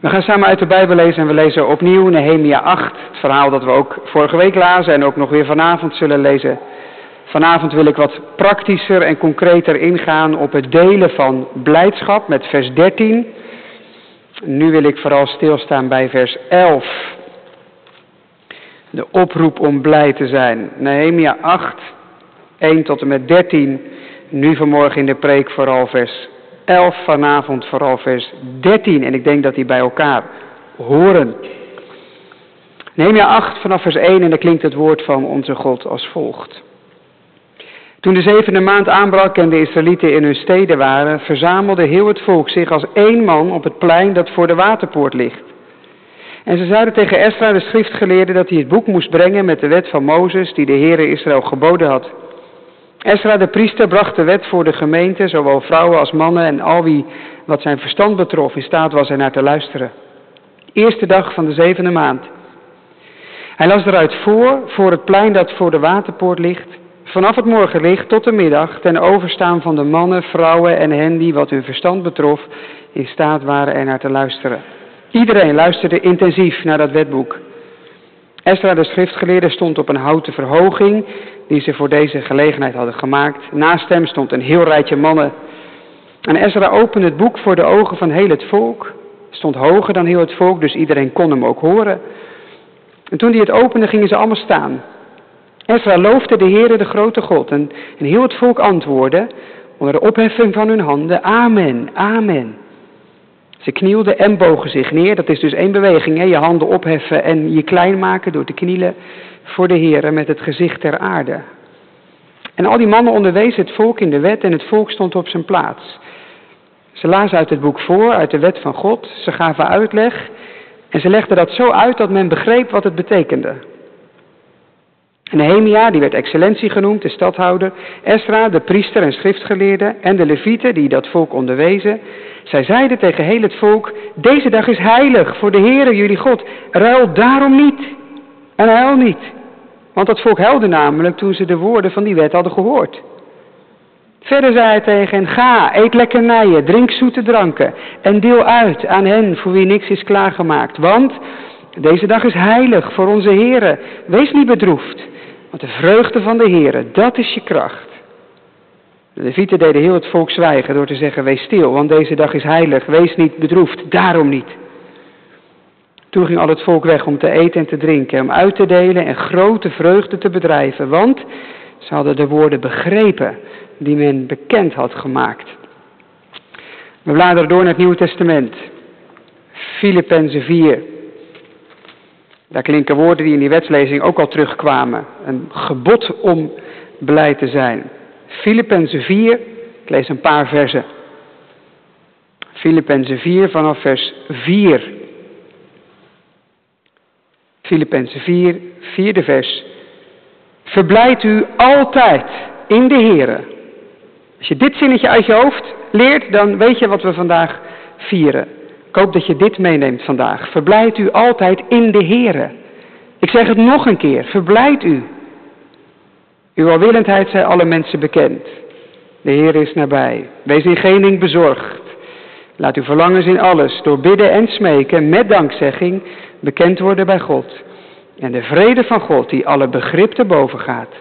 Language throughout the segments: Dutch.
We gaan samen uit de Bijbel lezen en we lezen opnieuw Nehemia 8, het verhaal dat we ook vorige week lazen en ook nog weer vanavond zullen lezen. Vanavond wil ik wat praktischer en concreter ingaan op het delen van blijdschap met vers 13. Nu wil ik vooral stilstaan bij vers 11. De oproep om blij te zijn. Nehemia 8, 1 tot en met 13. Nu vanmorgen in de preek vooral vers 11, vanavond vooral vers 13. En ik denk dat die bij elkaar horen. Nehemia 8 vanaf vers 1 en dan klinkt het woord van onze God als volgt. Toen de zevende maand aanbrak en de Israëlieten in hun steden waren, verzamelde heel het volk zich als één man op het plein dat voor de waterpoort ligt. En ze zeiden tegen Esra, de schriftgeleerde, dat hij het boek moest brengen met de wet van Mozes, die de Heere Israël geboden had. Esra de priester bracht de wet voor de gemeente, zowel vrouwen als mannen en al wie wat zijn verstand betrof in staat was er naar te luisteren. Eerste dag van de zevende maand. Hij las eruit voor, voor het plein dat voor de waterpoort ligt, vanaf het morgenlicht tot de middag, ten overstaan van de mannen, vrouwen en hen die wat hun verstand betrof in staat waren er naar te luisteren. Iedereen luisterde intensief naar dat wetboek. Esra de schriftgeleerde stond op een houten verhoging die ze voor deze gelegenheid hadden gemaakt. Naast hem stond een heel rijtje mannen. En Ezra opende het boek voor de ogen van heel het volk. Stond hoger dan heel het volk, dus iedereen kon hem ook horen. En toen hij het opende, gingen ze allemaal staan. Ezra loofde de Heere, de grote God. En, en heel het volk antwoordde, onder de opheffing van hun handen, Amen, Amen. Ze knielden en bogen zich neer. Dat is dus één beweging. Hè? Je handen opheffen en je klein maken door te knielen voor de Heer met het gezicht ter aarde. En al die mannen onderwezen het volk in de wet en het volk stond op zijn plaats. Ze lazen uit het boek voor, uit de wet van God. Ze gaven uitleg en ze legden dat zo uit dat men begreep wat het betekende. Nehemia, die werd excellentie genoemd, de stadhouder. Esra, de priester en schriftgeleerde. En de levieten, die dat volk onderwezen. Zij zeiden tegen heel het volk, deze dag is heilig voor de Heere jullie God. Ruil daarom niet en huil niet. Want dat volk huilde namelijk toen ze de woorden van die wet hadden gehoord. Verder zei hij tegen hen, ga, eet lekkernijen, drink zoete dranken en deel uit aan hen voor wie niks is klaargemaakt. Want deze dag is heilig voor onze Heere. Wees niet bedroefd, want de vreugde van de Heere, dat is je kracht. De Levieten deden heel het volk zwijgen door te zeggen, wees stil, want deze dag is heilig, wees niet bedroefd, daarom niet. Toen ging al het volk weg om te eten en te drinken, om uit te delen en grote vreugde te bedrijven, want ze hadden de woorden begrepen die men bekend had gemaakt. We bladeren door naar het Nieuwe Testament. Filippenzen 4. Daar klinken woorden die in die wetslezing ook al terugkwamen. Een gebod om blij te zijn. Filippenzen 4, ik lees een paar versen. Filippenzen 4 vanaf vers 4. Filippenzen 4, vierde vers. Verblijd u altijd in de Here. Als je dit zinnetje uit je hoofd leert, dan weet je wat we vandaag vieren. Ik hoop dat je dit meeneemt vandaag. Verblijd u altijd in de Here. Ik zeg het nog een keer. Verblijd u. Uw welwillendheid zij alle mensen bekend. De Heer is nabij. Wees in geen ding bezorgd. Laat uw verlangens in alles, door bidden en smeken, met dankzegging, bekend worden bij God. En de vrede van God, die alle begrip te boven gaat,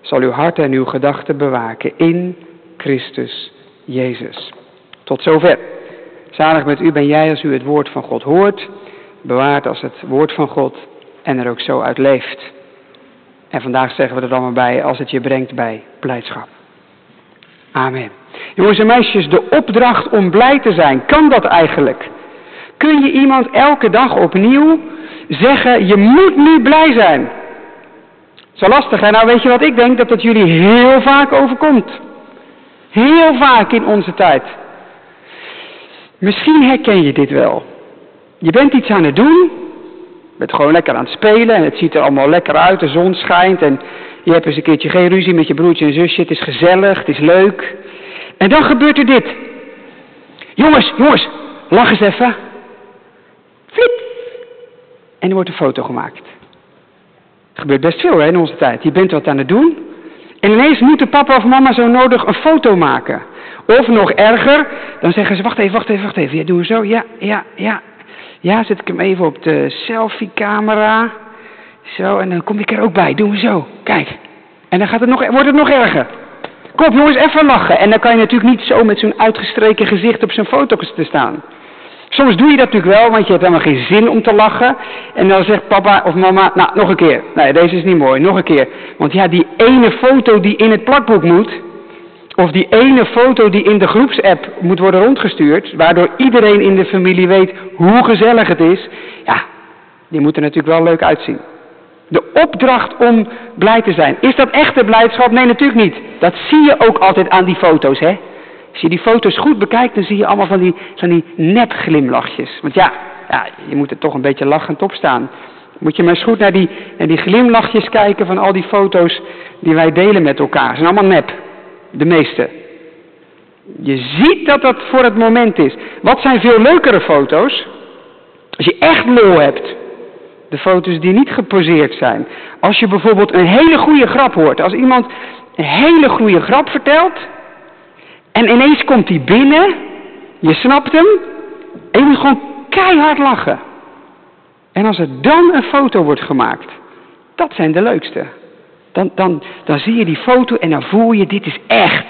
zal uw hart en uw gedachten bewaken in Christus Jezus. Tot zover. Zalig met u ben jij als u het woord van God hoort, bewaard als het woord van God en er ook zo uit leeft. En vandaag zeggen we er maar bij, als het je brengt bij blijdschap. Amen. Jongens en meisjes, de opdracht om blij te zijn, kan dat eigenlijk? Kun je iemand elke dag opnieuw zeggen, je moet nu blij zijn? Zo lastig, hè? Nou weet je wat ik denk? Dat dat jullie heel vaak overkomt. Heel vaak in onze tijd. Misschien herken je dit wel. Je bent iets aan het doen, je bent gewoon lekker aan het spelen en het ziet er allemaal lekker uit, de zon schijnt en je hebt eens een keertje geen ruzie met je broertje en zusje, het is gezellig, het is leuk. En dan gebeurt er dit. Jongens, jongens, lach eens even. Flip. En er wordt een foto gemaakt. Het gebeurt best veel hè, in onze tijd. Je bent wat aan het doen. En ineens moeten papa of mama zo nodig een foto maken. Of nog erger, dan zeggen ze, wacht even, wacht even, wacht even. Ja, doen we zo, ja, ja, ja. Ja, zet ik hem even op de selfie-camera. Zo, en dan kom ik er ook bij. Doen we zo. Kijk. En dan gaat het nog, wordt het nog erger. Kom op jongens, even lachen. En dan kan je natuurlijk niet zo met zo'n uitgestreken gezicht op zijn foto te staan. Soms doe je dat natuurlijk wel, want je hebt helemaal geen zin om te lachen. En dan zegt papa of mama, nou, nog een keer. Nee, deze is niet mooi, nog een keer. Want ja, die ene foto die in het plakboek moet, of die ene foto die in de groepsapp moet worden rondgestuurd, waardoor iedereen in de familie weet hoe gezellig het is, ja, die moet er natuurlijk wel leuk uitzien. De opdracht om blij te zijn. Is dat echte blijdschap? Nee, natuurlijk niet. Dat zie je ook altijd aan die foto's, hè? Als je die foto's goed bekijkt, dan zie je allemaal van die, van die nepglimlachjes. Want ja, ja, je moet er toch een beetje lachend op staan. Moet je maar eens goed naar die, naar die glimlachjes kijken van al die foto's die wij delen met elkaar. Ze zijn allemaal nep. De meeste. Je ziet dat dat voor het moment is. Wat zijn veel leukere foto's? Als je echt lol hebt. De foto's die niet geposeerd zijn. Als je bijvoorbeeld een hele goede grap hoort. Als iemand een hele goede grap vertelt. En ineens komt hij binnen. Je snapt hem. En je moet gewoon keihard lachen. En als er dan een foto wordt gemaakt. Dat zijn de leukste. Dan, dan, dan zie je die foto en dan voel je, dit is echt.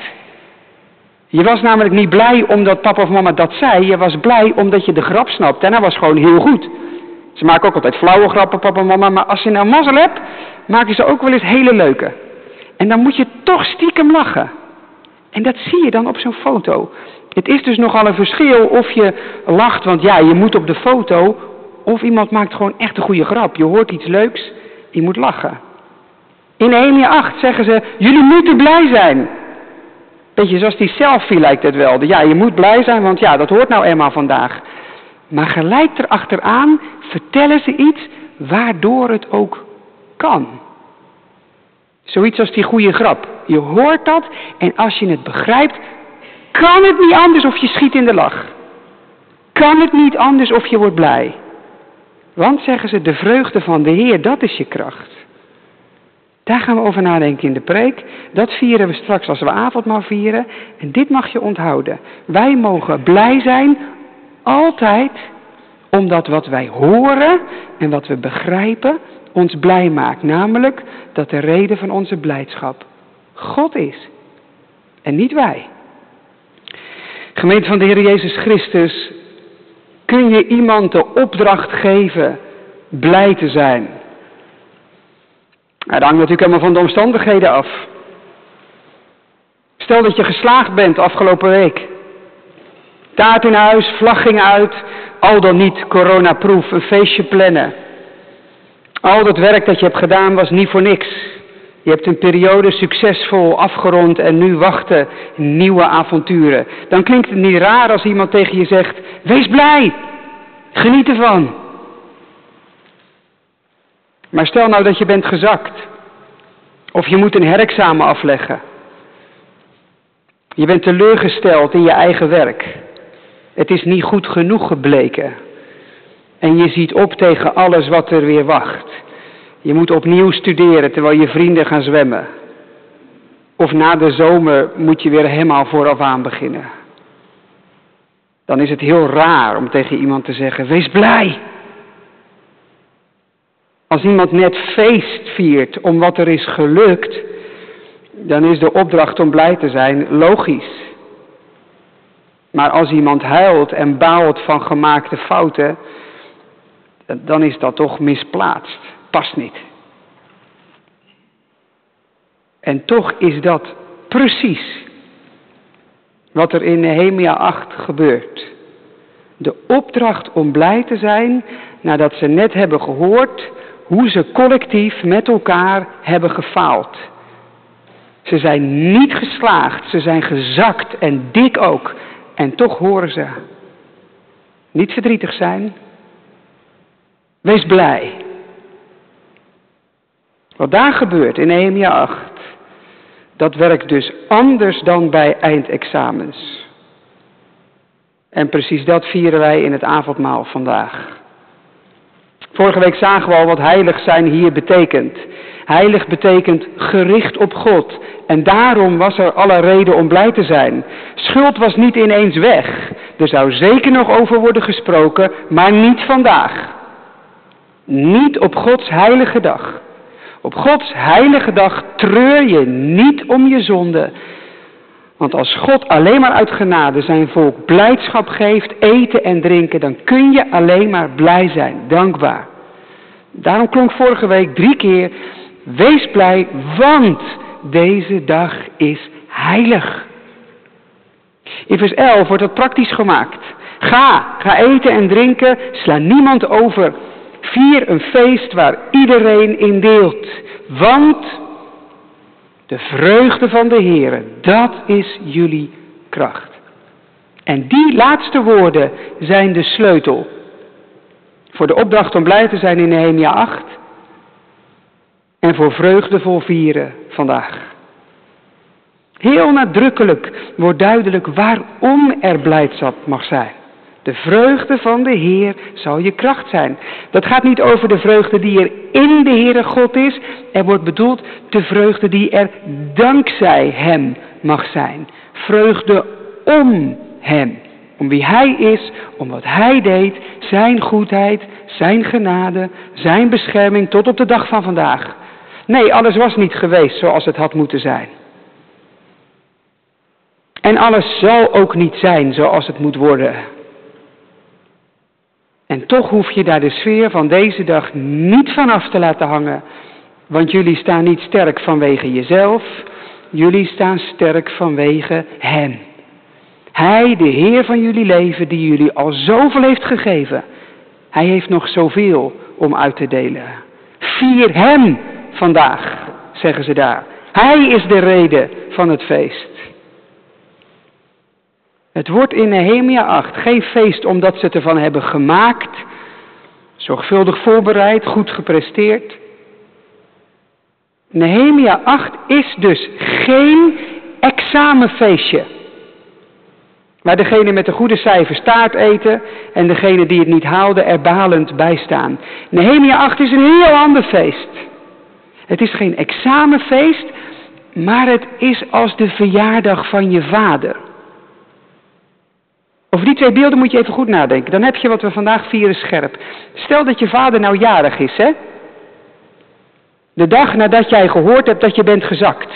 Je was namelijk niet blij omdat papa of mama dat zei. Je was blij omdat je de grap snapt. En dat was gewoon heel goed. Ze maken ook altijd flauwe grappen, papa en mama. Maar als je nou mazzel hebt, maken ze ook wel eens hele leuke. En dan moet je toch stiekem lachen. En dat zie je dan op zo'n foto. Het is dus nogal een verschil of je lacht, want ja, je moet op de foto. Of iemand maakt gewoon echt een goede grap. Je hoort iets leuks, je moet lachen. In Nehemia 8 zeggen ze, jullie moeten blij zijn. Beetje zoals die selfie lijkt het wel. Ja, je moet blij zijn, want ja, dat hoort nou eenmaal vandaag. Maar gelijk erachteraan vertellen ze iets waardoor het ook kan. Zoiets als die goede grap. Je hoort dat en als je het begrijpt, kan het niet anders of je schiet in de lach. Kan het niet anders of je wordt blij. Want, zeggen ze, de vreugde van de Heer, dat is je kracht. Daar gaan we over nadenken in de preek. Dat vieren we straks als we avondmaal vieren. En dit mag je onthouden. Wij mogen blij zijn, altijd, omdat wat wij horen en wat we begrijpen ons blij maakt. Namelijk dat de reden van onze blijdschap God is. En niet wij. Gemeente van de Heer Jezus Christus, kun je iemand de opdracht geven blij te zijn? Nou, dat hangt natuurlijk helemaal van de omstandigheden af. Stel dat je geslaagd bent afgelopen week. Taart in huis, vlag ging uit, al dan niet coronaproof, een feestje plannen. Al dat werk dat je hebt gedaan was niet voor niks. Je hebt een periode succesvol afgerond en nu wachten nieuwe avonturen. Dan klinkt het niet raar als iemand tegen je zegt: Wees blij, geniet ervan. Maar stel nou dat je bent gezakt. Of je moet een herexamen afleggen. Je bent teleurgesteld in je eigen werk. Het is niet goed genoeg gebleken. En je ziet op tegen alles wat er weer wacht. Je moet opnieuw studeren terwijl je vrienden gaan zwemmen. Of na de zomer moet je weer helemaal vooraf aan beginnen. Dan is het heel raar om tegen iemand te zeggen: Wees blij. Als iemand net feest viert om wat er is gelukt, dan is de opdracht om blij te zijn logisch. Maar als iemand huilt en baalt van gemaakte fouten, dan is dat toch misplaatst. Past niet. En toch is dat precies wat er in Nehemia 8 gebeurt. De opdracht om blij te zijn nadat ze net hebben gehoord hoe ze collectief met elkaar hebben gefaald. Ze zijn niet geslaagd, ze zijn gezakt en dik ook. En toch horen ze. Niet verdrietig zijn. Wees blij. Wat daar gebeurt in Nehemia 8, dat werkt dus anders dan bij eindexamens. En precies dat vieren wij in het avondmaal vandaag. Vorige week zagen we al wat heilig zijn hier betekent. Heilig betekent gericht op God. En daarom was er alle reden om blij te zijn. Schuld was niet ineens weg. Er zou zeker nog over worden gesproken, maar niet vandaag. Niet op Gods heilige dag. Op Gods heilige dag treur je niet om je zonde. Want als God alleen maar uit genade zijn volk blijdschap geeft, eten en drinken, dan kun je alleen maar blij zijn, dankbaar. Daarom klonk vorige week drie keer, wees blij, want deze dag is heilig. In vers 11 wordt dat praktisch gemaakt. Ga, ga eten en drinken, sla niemand over. Vier een feest waar iedereen in deelt. Want de vreugde van de Heer, dat is jullie kracht. En die laatste woorden zijn de sleutel voor de opdracht om blij te zijn in Nehemia 8 en voor vreugdevol vieren vandaag. Heel nadrukkelijk wordt duidelijk waarom er blijdschap mag zijn. De vreugde van de Heer zal je kracht zijn. Dat gaat niet over de vreugde die er in de Heere God is. Er wordt bedoeld de vreugde die er dankzij Hem mag zijn. Vreugde om Hem. Om wie Hij is, om wat Hij deed, Zijn goedheid, Zijn genade, Zijn bescherming tot op de dag van vandaag. Nee, alles was niet geweest zoals het had moeten zijn. En alles zal ook niet zijn zoals het moet worden. En toch hoef je daar de sfeer van deze dag niet van af te laten hangen. Want jullie staan niet sterk vanwege jezelf, jullie staan sterk vanwege Hem. Hij, de Heer van jullie leven, die jullie al zoveel heeft gegeven. Hij heeft nog zoveel om uit te delen. Vier Hem vandaag, zeggen ze daar. Hij is de reden van het feest. Het wordt in Nehemia 8 geen feest omdat ze het ervan hebben gemaakt, zorgvuldig voorbereid, goed gepresteerd. Nehemia 8 is dus geen examenfeestje. Waar degene met de goede cijfers taart eten en degene die het niet haalde er balend bij staan. Nehemia 8 is een heel ander feest. Het is geen examenfeest, maar het is als de verjaardag van je vader. Over die twee beelden moet je even goed nadenken. Dan heb je wat we vandaag vieren scherp. Stel dat je vader nou jarig is, hè? De dag nadat jij gehoord hebt dat je bent gezakt.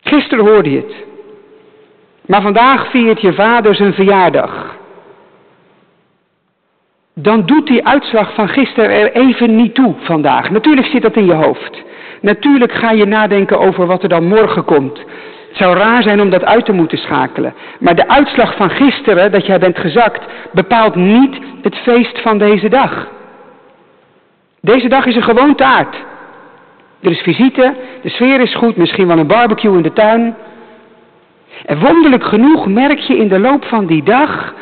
Gisteren hoorde je het. Maar vandaag viert je vader zijn verjaardag. Dan doet die uitslag van gisteren er even niet toe vandaag. Natuurlijk zit dat in je hoofd. Natuurlijk ga je nadenken over wat er dan morgen komt. Het zou raar zijn om dat uit te moeten schakelen. Maar de uitslag van gisteren, dat jij bent gezakt, bepaalt niet het feest van deze dag. Deze dag is een gewoon taart. Er is visite, de sfeer is goed, misschien wel een barbecue in de tuin. En wonderlijk genoeg merk je in de loop van die dag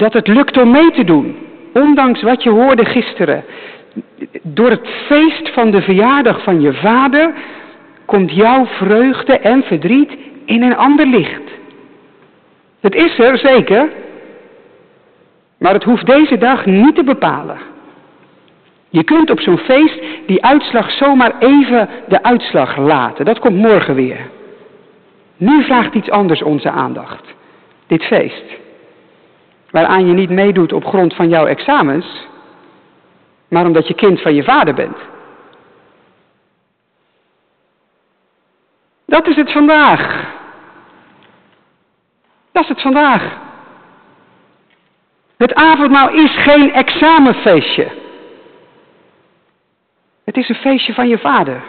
dat het lukt om mee te doen. Ondanks wat je hoorde gisteren. Door het feest van de verjaardag van je vader komt jouw vreugde en verdriet in een ander licht. Het is er zeker, maar het hoeft deze dag niet te bepalen. Je kunt op zo'n feest die uitslag zomaar even de uitslag laten. Dat komt morgen weer. Nu vraagt iets anders onze aandacht. Dit feest. Waaraan je niet meedoet op grond van jouw examens, maar omdat je kind van je vader bent. Dat is het vandaag. Dat is het vandaag. Het avondmaal is geen examenfeestje. Het is een feestje van je vader.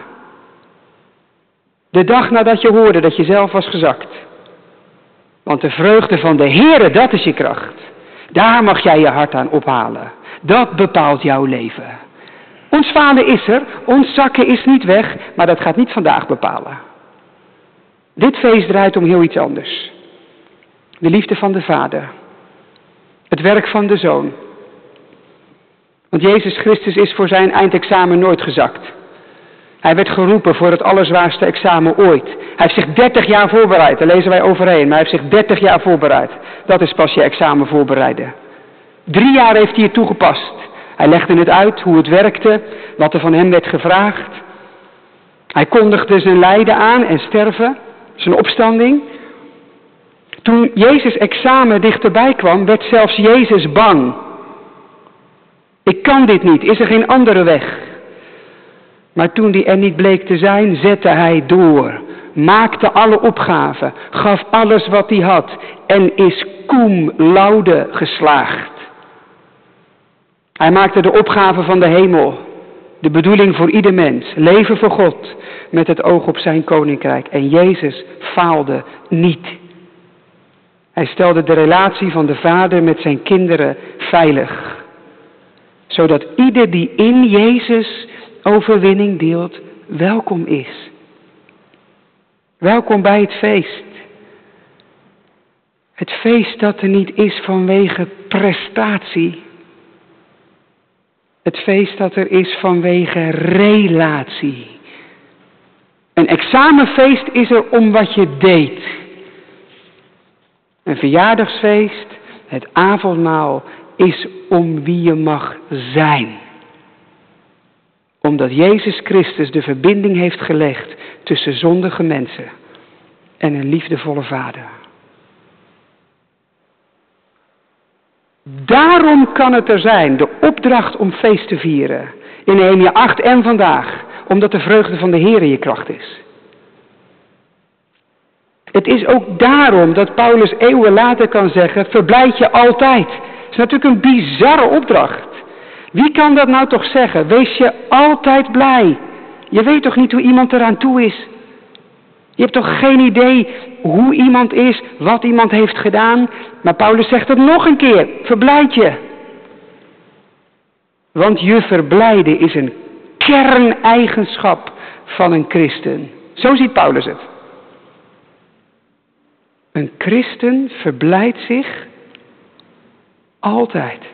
De dag nadat je hoorde dat je zelf was gezakt. Want de vreugde van de Heere, dat is je kracht. Daar mag jij je hart aan ophalen. Dat bepaalt jouw leven. Ons vader is er, ons zakken is niet weg, maar dat gaat niet vandaag bepalen. Dit feest draait om heel iets anders. De liefde van de Vader. Het werk van de Zoon. Want Jezus Christus is voor zijn eindexamen nooit gezakt. Hij werd geroepen voor het allerzwaarste examen ooit. Hij heeft zich 30 jaar voorbereid, daar lezen wij overheen. Maar hij heeft zich 30 jaar voorbereid. Dat is pas je examen voorbereiden. Drie jaar heeft hij het toegepast. Hij legde het uit hoe het werkte, wat er van hem werd gevraagd. Hij kondigde zijn lijden aan en sterven, zijn opstanding. Toen Jezus' examen dichterbij kwam, werd zelfs Jezus bang. Ik kan dit niet, is er geen andere weg? Maar toen die er niet bleek te zijn, zette hij door, maakte alle opgaven, gaf alles wat hij had en is cum laude geslaagd. Hij maakte de opgave van de hemel, de bedoeling voor ieder mens, leven voor God met het oog op zijn koninkrijk. En Jezus faalde niet. Hij stelde de relatie van de vader met zijn kinderen veilig. Zodat ieder die in Jezus overwinning deelt, welkom is. Welkom bij het feest. Het feest dat er niet is vanwege prestatie. Het feest dat er is vanwege relatie. Een examenfeest is er om wat je deed. Een verjaardagsfeest, het avondmaal, is om wie je mag zijn. Omdat Jezus Christus de verbinding heeft gelegd tussen zondige mensen en een liefdevolle Vader. Daarom kan het er zijn, de opdracht om feest te vieren. In Nehemia 8 en vandaag. Omdat de vreugde van de Heer je kracht is. Het is ook daarom dat Paulus eeuwen later kan zeggen, verblijd je altijd. Het is natuurlijk een bizarre opdracht. Wie kan dat nou toch zeggen? Wees je altijd blij. Je weet toch niet hoe iemand eraan toe is? Je hebt toch geen idee hoe iemand is, wat iemand heeft gedaan? Maar Paulus zegt het nog een keer, verblijd je. Want je verblijden is een kerneigenschap van een christen. Zo ziet Paulus het. Een christen verblijdt zich altijd.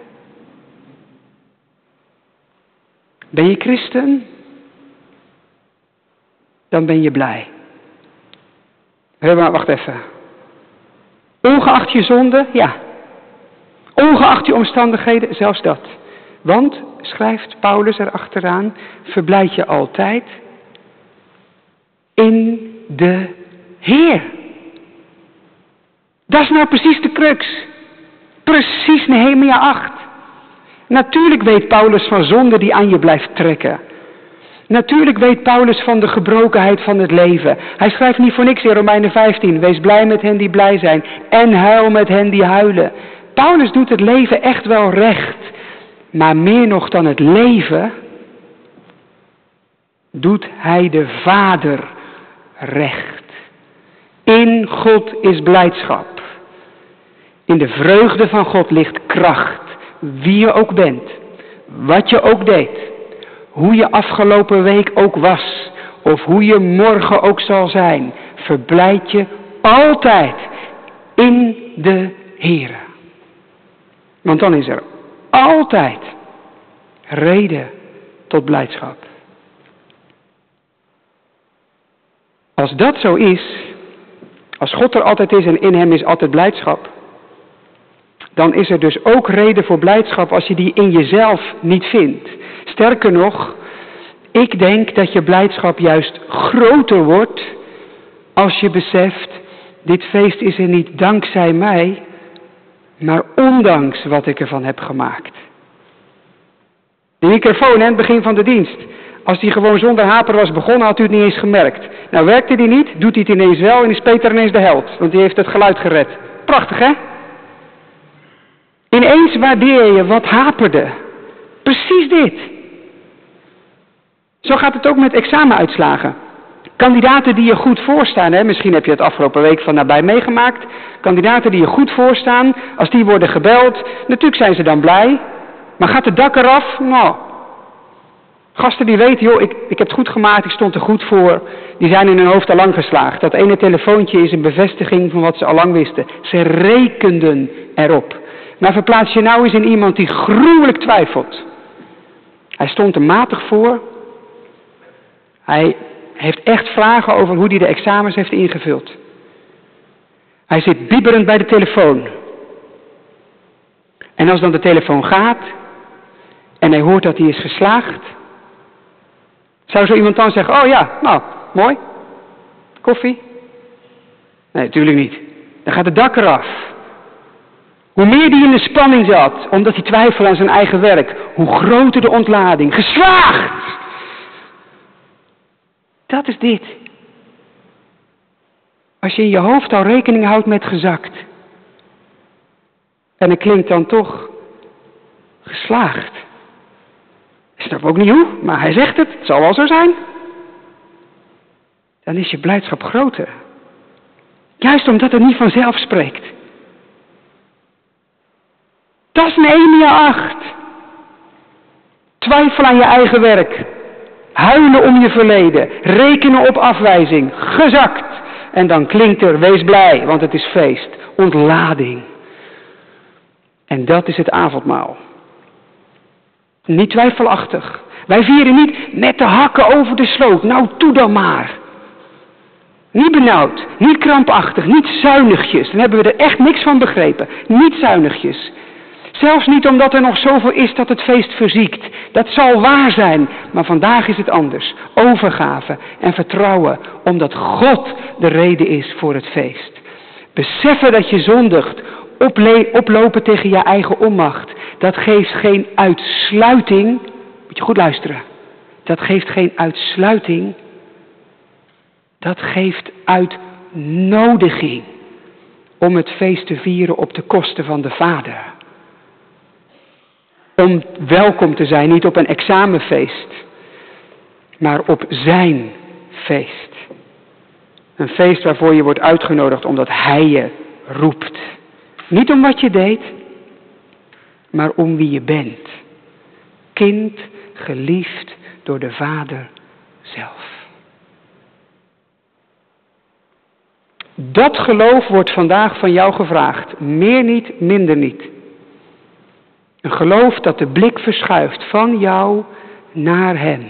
Ben je christen? Dan ben je blij. Maar wacht even. Ongeacht je zonde, ja. Ongeacht je omstandigheden, zelfs dat. Want, schrijft Paulus erachteraan, verblijd je altijd in de Heer. Dat is nou precies de crux. Precies Nehemia 8. Natuurlijk weet Paulus van zonde die aan je blijft trekken. Natuurlijk weet Paulus van de gebrokenheid van het leven. Hij schrijft niet voor niks in Romeinen 15. Wees blij met hen die blij zijn en huil met hen die huilen. Paulus doet het leven echt wel recht. Maar meer nog dan het leven, doet hij de Vader recht. In God is blijdschap. In de vreugde van God ligt kracht. Wie je ook bent, wat je ook deed, hoe je afgelopen week ook was, of hoe je morgen ook zal zijn, verblijd je altijd in de Here. Want dan is er altijd reden tot blijdschap. Als dat zo is, als God er altijd is en in hem is altijd blijdschap, dan is er dus ook reden voor blijdschap als je die in jezelf niet vindt. Sterker nog, ik denk dat je blijdschap juist groter wordt als je beseft, dit feest is er niet dankzij mij, maar ondanks wat ik ervan heb gemaakt. De microfoon aan het begin van de dienst. Als die gewoon zonder haper was begonnen, had u het niet eens gemerkt. Nou werkte die niet, doet hij het ineens wel en is Peter ineens de held. Want die heeft het geluid gered. Prachtig hè? Ineens waardeer je wat haperde. Precies dit. Zo gaat het ook met examenuitslagen. Kandidaten die je goed voorstaan, hè, misschien heb je het afgelopen week van nabij meegemaakt. Kandidaten die je goed voorstaan, als die worden gebeld, natuurlijk zijn ze dan blij. Maar gaat het dak eraf? Nou, gasten die weten, joh, ik, ik heb het goed gemaakt, ik stond er goed voor. Die zijn in hun hoofd al lang geslaagd. Dat ene telefoontje is een bevestiging van wat ze al lang wisten. Ze rekenden erop. Maar verplaats je nou eens in iemand die gruwelijk twijfelt. Hij stond er matig voor. Hij heeft echt vragen over hoe hij de examens heeft ingevuld. Hij zit bibberend bij de telefoon. En als dan de telefoon gaat en hij hoort dat hij is geslaagd. Zou zo iemand dan zeggen, oh ja, nou, mooi, koffie? Nee, natuurlijk niet. Dan gaat het dak eraf. Hoe meer hij in de spanning zat, omdat hij twijfelde aan zijn eigen werk, hoe groter de ontlading. Geslaagd! Dat is dit. Als je in je hoofd al rekening houdt met gezakt. En het klinkt dan toch geslaagd. Ik snap ook niet hoe, maar hij zegt het. Het zal wel zo zijn. Dan is je blijdschap groter. Juist omdat het niet vanzelf spreekt. Dat is Nehemia 8. Twijfel aan je eigen werk. Huilen om je verleden. Rekenen op afwijzing. Gezakt. En dan klinkt er, wees blij, want het is feest. Ontlading. En dat is het avondmaal. Niet twijfelachtig. Wij vieren niet met de hakken over de sloot. Nou, toe dan maar. Niet benauwd, niet krampachtig, niet zuinigjes. Dan hebben we er echt niks van begrepen. Niet zuinigjes. Zelfs niet omdat er nog zoveel is dat het feest verziekt. Dat zal waar zijn, maar vandaag is het anders. Overgave en vertrouwen, omdat God de reden is voor het feest. Beseffen dat je zondigt, oplopen tegen je eigen onmacht. Dat geeft geen uitsluiting. Moet je goed luisteren. Dat geeft geen uitsluiting. Dat geeft uitnodiging om het feest te vieren op de kosten van de Vader. Om welkom te zijn, niet op een examenfeest, maar op zijn feest. Een feest waarvoor je wordt uitgenodigd omdat Hij je roept. Niet om wat je deed, maar om wie je bent. Kind, geliefd door de Vader zelf. Dat geloof wordt vandaag van jou gevraagd. Meer niet, minder niet. Een geloof dat de blik verschuift van jou naar Hem.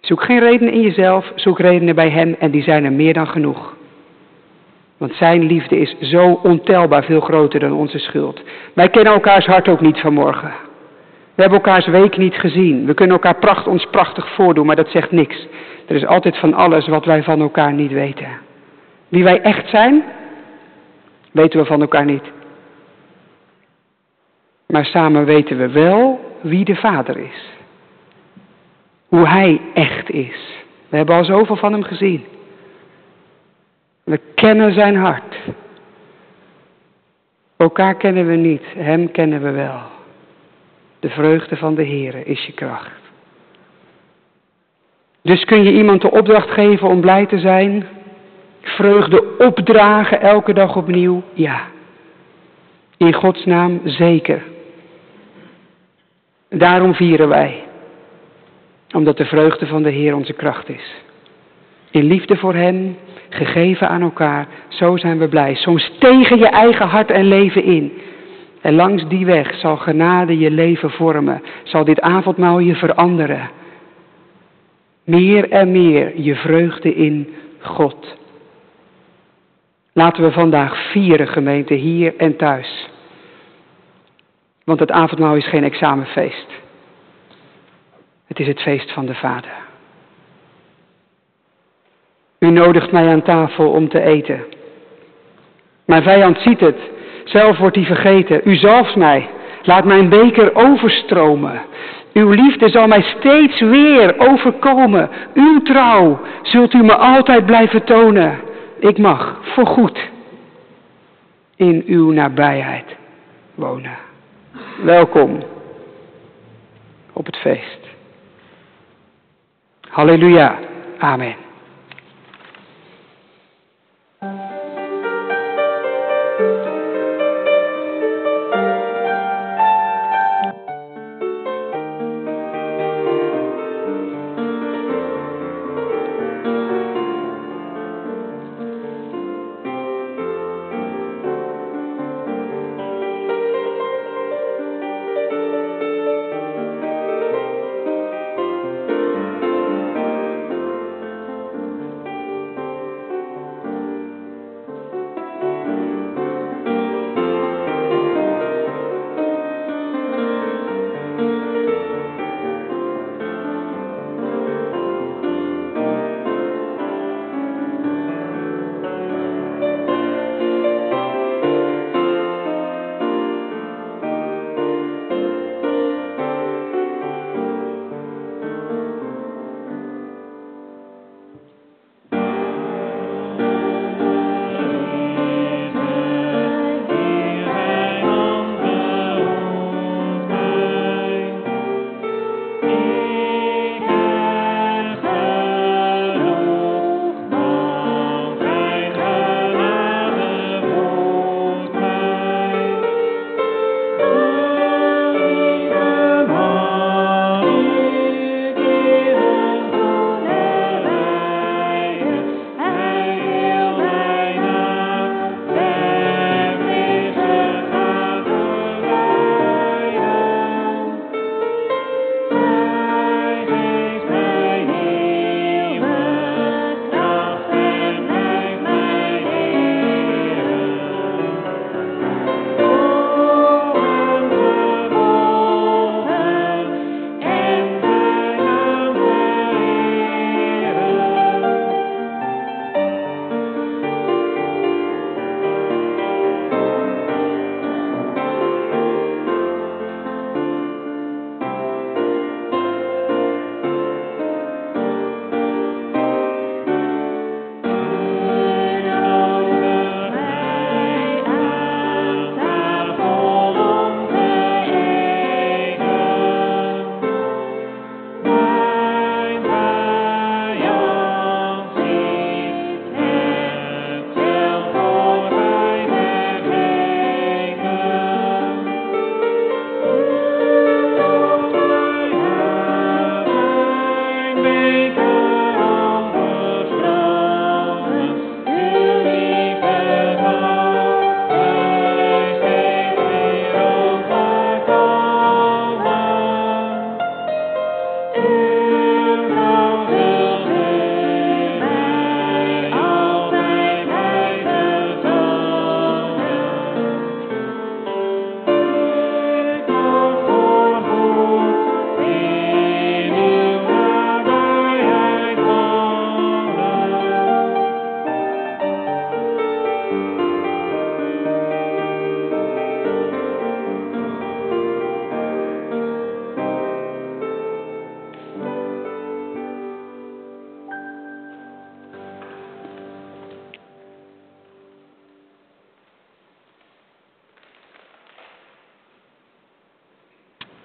Zoek geen redenen in jezelf, zoek redenen bij Hem en die zijn er meer dan genoeg. Want Zijn liefde is zo ontelbaar veel groter dan onze schuld. Wij kennen elkaars hart ook niet vanmorgen. We hebben elkaars week niet gezien. We kunnen elkaar pracht, ons prachtig voordoen, maar dat zegt niks. Er is altijd van alles wat wij van elkaar niet weten. Wie wij echt zijn, weten we van elkaar niet. Maar samen weten we wel wie de Vader is. Hoe Hij echt is. We hebben al zoveel van Hem gezien. We kennen Zijn hart. Elkaar kennen we niet, Hem kennen we wel. De vreugde van de Heer is je kracht. Dus kun je iemand de opdracht geven om blij te zijn? Vreugde opdragen elke dag opnieuw? Ja. In Gods naam zeker. Daarom vieren wij. Omdat de vreugde van de Heer onze kracht is. In liefde voor Hem, gegeven aan elkaar, zo zijn we blij. Soms tegen je eigen hart en leven in. En langs die weg zal genade je leven vormen. Zal dit avondmaal je veranderen. Meer en meer je vreugde in God. Laten we vandaag vieren, gemeente, hier en thuis. Want het avondmaal is geen examenfeest. Het is het feest van de Vader. U nodigt mij aan tafel om te eten. Mijn vijand ziet het. Zelf wordt hij vergeten. U zalft mij. Laat mijn beker overstromen. Uw liefde zal mij steeds weer overkomen. Uw trouw zult u me altijd blijven tonen. Ik mag voorgoed in uw nabijheid wonen. Welkom op het feest. Halleluja. Amen.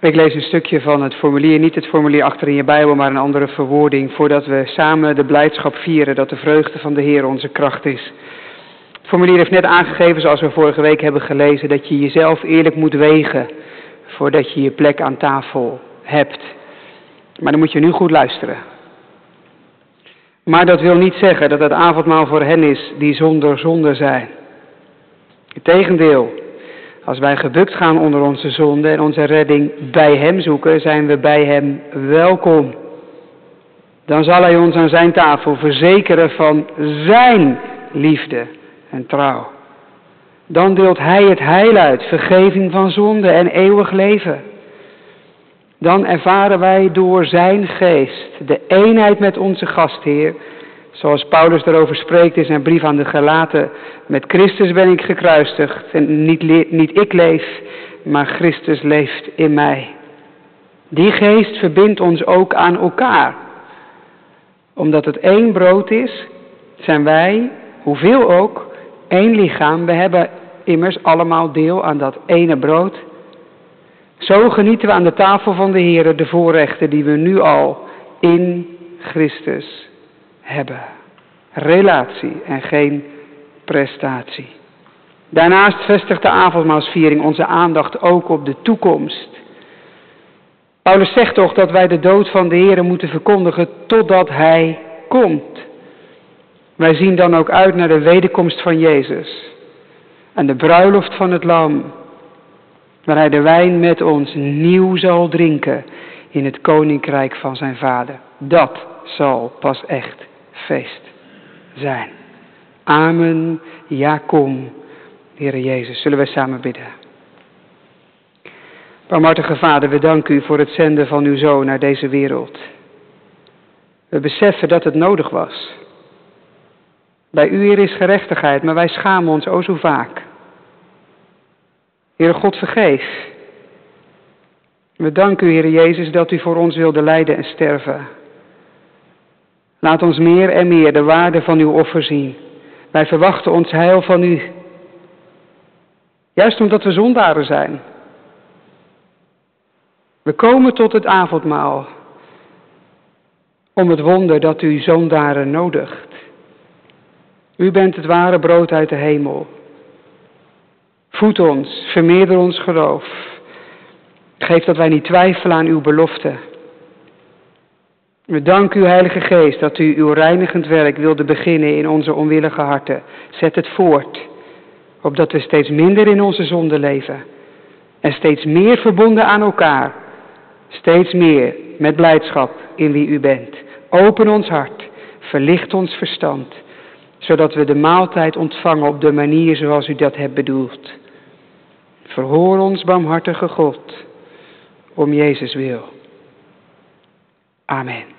Ik lees een stukje van het formulier, niet het formulier achter in je Bijbel, maar een andere verwoording, voordat we samen de blijdschap vieren dat de vreugde van de Heer onze kracht is. Het formulier heeft net aangegeven, zoals we vorige week hebben gelezen, dat je jezelf eerlijk moet wegen voordat je je plek aan tafel hebt. Maar dan moet je nu goed luisteren. Maar dat wil niet zeggen dat het avondmaal voor hen is die zonder zonde zijn. Integendeel, als wij gebukt gaan onder onze zonde en onze redding bij Hem zoeken, zijn we bij Hem welkom. Dan zal Hij ons aan Zijn tafel verzekeren van Zijn liefde en trouw. Dan deelt Hij het heil uit, vergeving van zonde en eeuwig leven. Dan ervaren wij door Zijn geest de eenheid met onze gastheer Zoals Paulus erover spreekt in zijn brief aan de Galaten. Met Christus ben ik gekruisigd. En niet, niet ik leef, maar Christus leeft in mij. Die geest verbindt ons ook aan elkaar. Omdat het één brood is, zijn wij, hoeveel ook, één lichaam. We hebben immers allemaal deel aan dat ene brood. Zo genieten we aan de tafel van de Heer de voorrechten die we nu al in Christus hebben. Relatie en geen prestatie. Daarnaast vestigt de avondmaalsviering onze aandacht ook op de toekomst. Paulus zegt toch dat wij de dood van de Heer moeten verkondigen totdat Hij komt. Wij zien dan ook uit naar de wederkomst van Jezus en de bruiloft van het Lam, waar Hij de wijn met ons nieuw zal drinken in het koninkrijk van zijn Vader. Dat zal pas echt feest zijn. Amen. Ja, kom, Heere Jezus. Zullen wij samen bidden. Barmhartige Vader, we danken u voor het zenden van uw Zoon naar deze wereld. We beseffen dat het nodig was. Bij u, Heer, is gerechtigheid, maar wij schamen ons o zo vaak. Heere God, vergeef. We danken u, Heer Jezus, dat u voor ons wilde lijden en sterven. Laat ons meer en meer de waarde van uw offer zien. Wij verwachten ons heil van u. Juist omdat we zondaren zijn. We komen tot het avondmaal om het wonder dat u zondaren nodigt. U bent het ware brood uit de hemel. Voed ons, vermeerder ons geloof. Geef dat wij niet twijfelen aan uw belofte. We danken u, Heilige Geest, dat u uw reinigend werk wilde beginnen in onze onwillige harten. Zet het voort, opdat we steeds minder in onze zonde leven en steeds meer verbonden aan elkaar, steeds meer met blijdschap in wie u bent. Open ons hart, verlicht ons verstand, zodat we de maaltijd ontvangen op de manier zoals u dat hebt bedoeld. Verhoor ons, barmhartige God, om Jezus wil. Amen.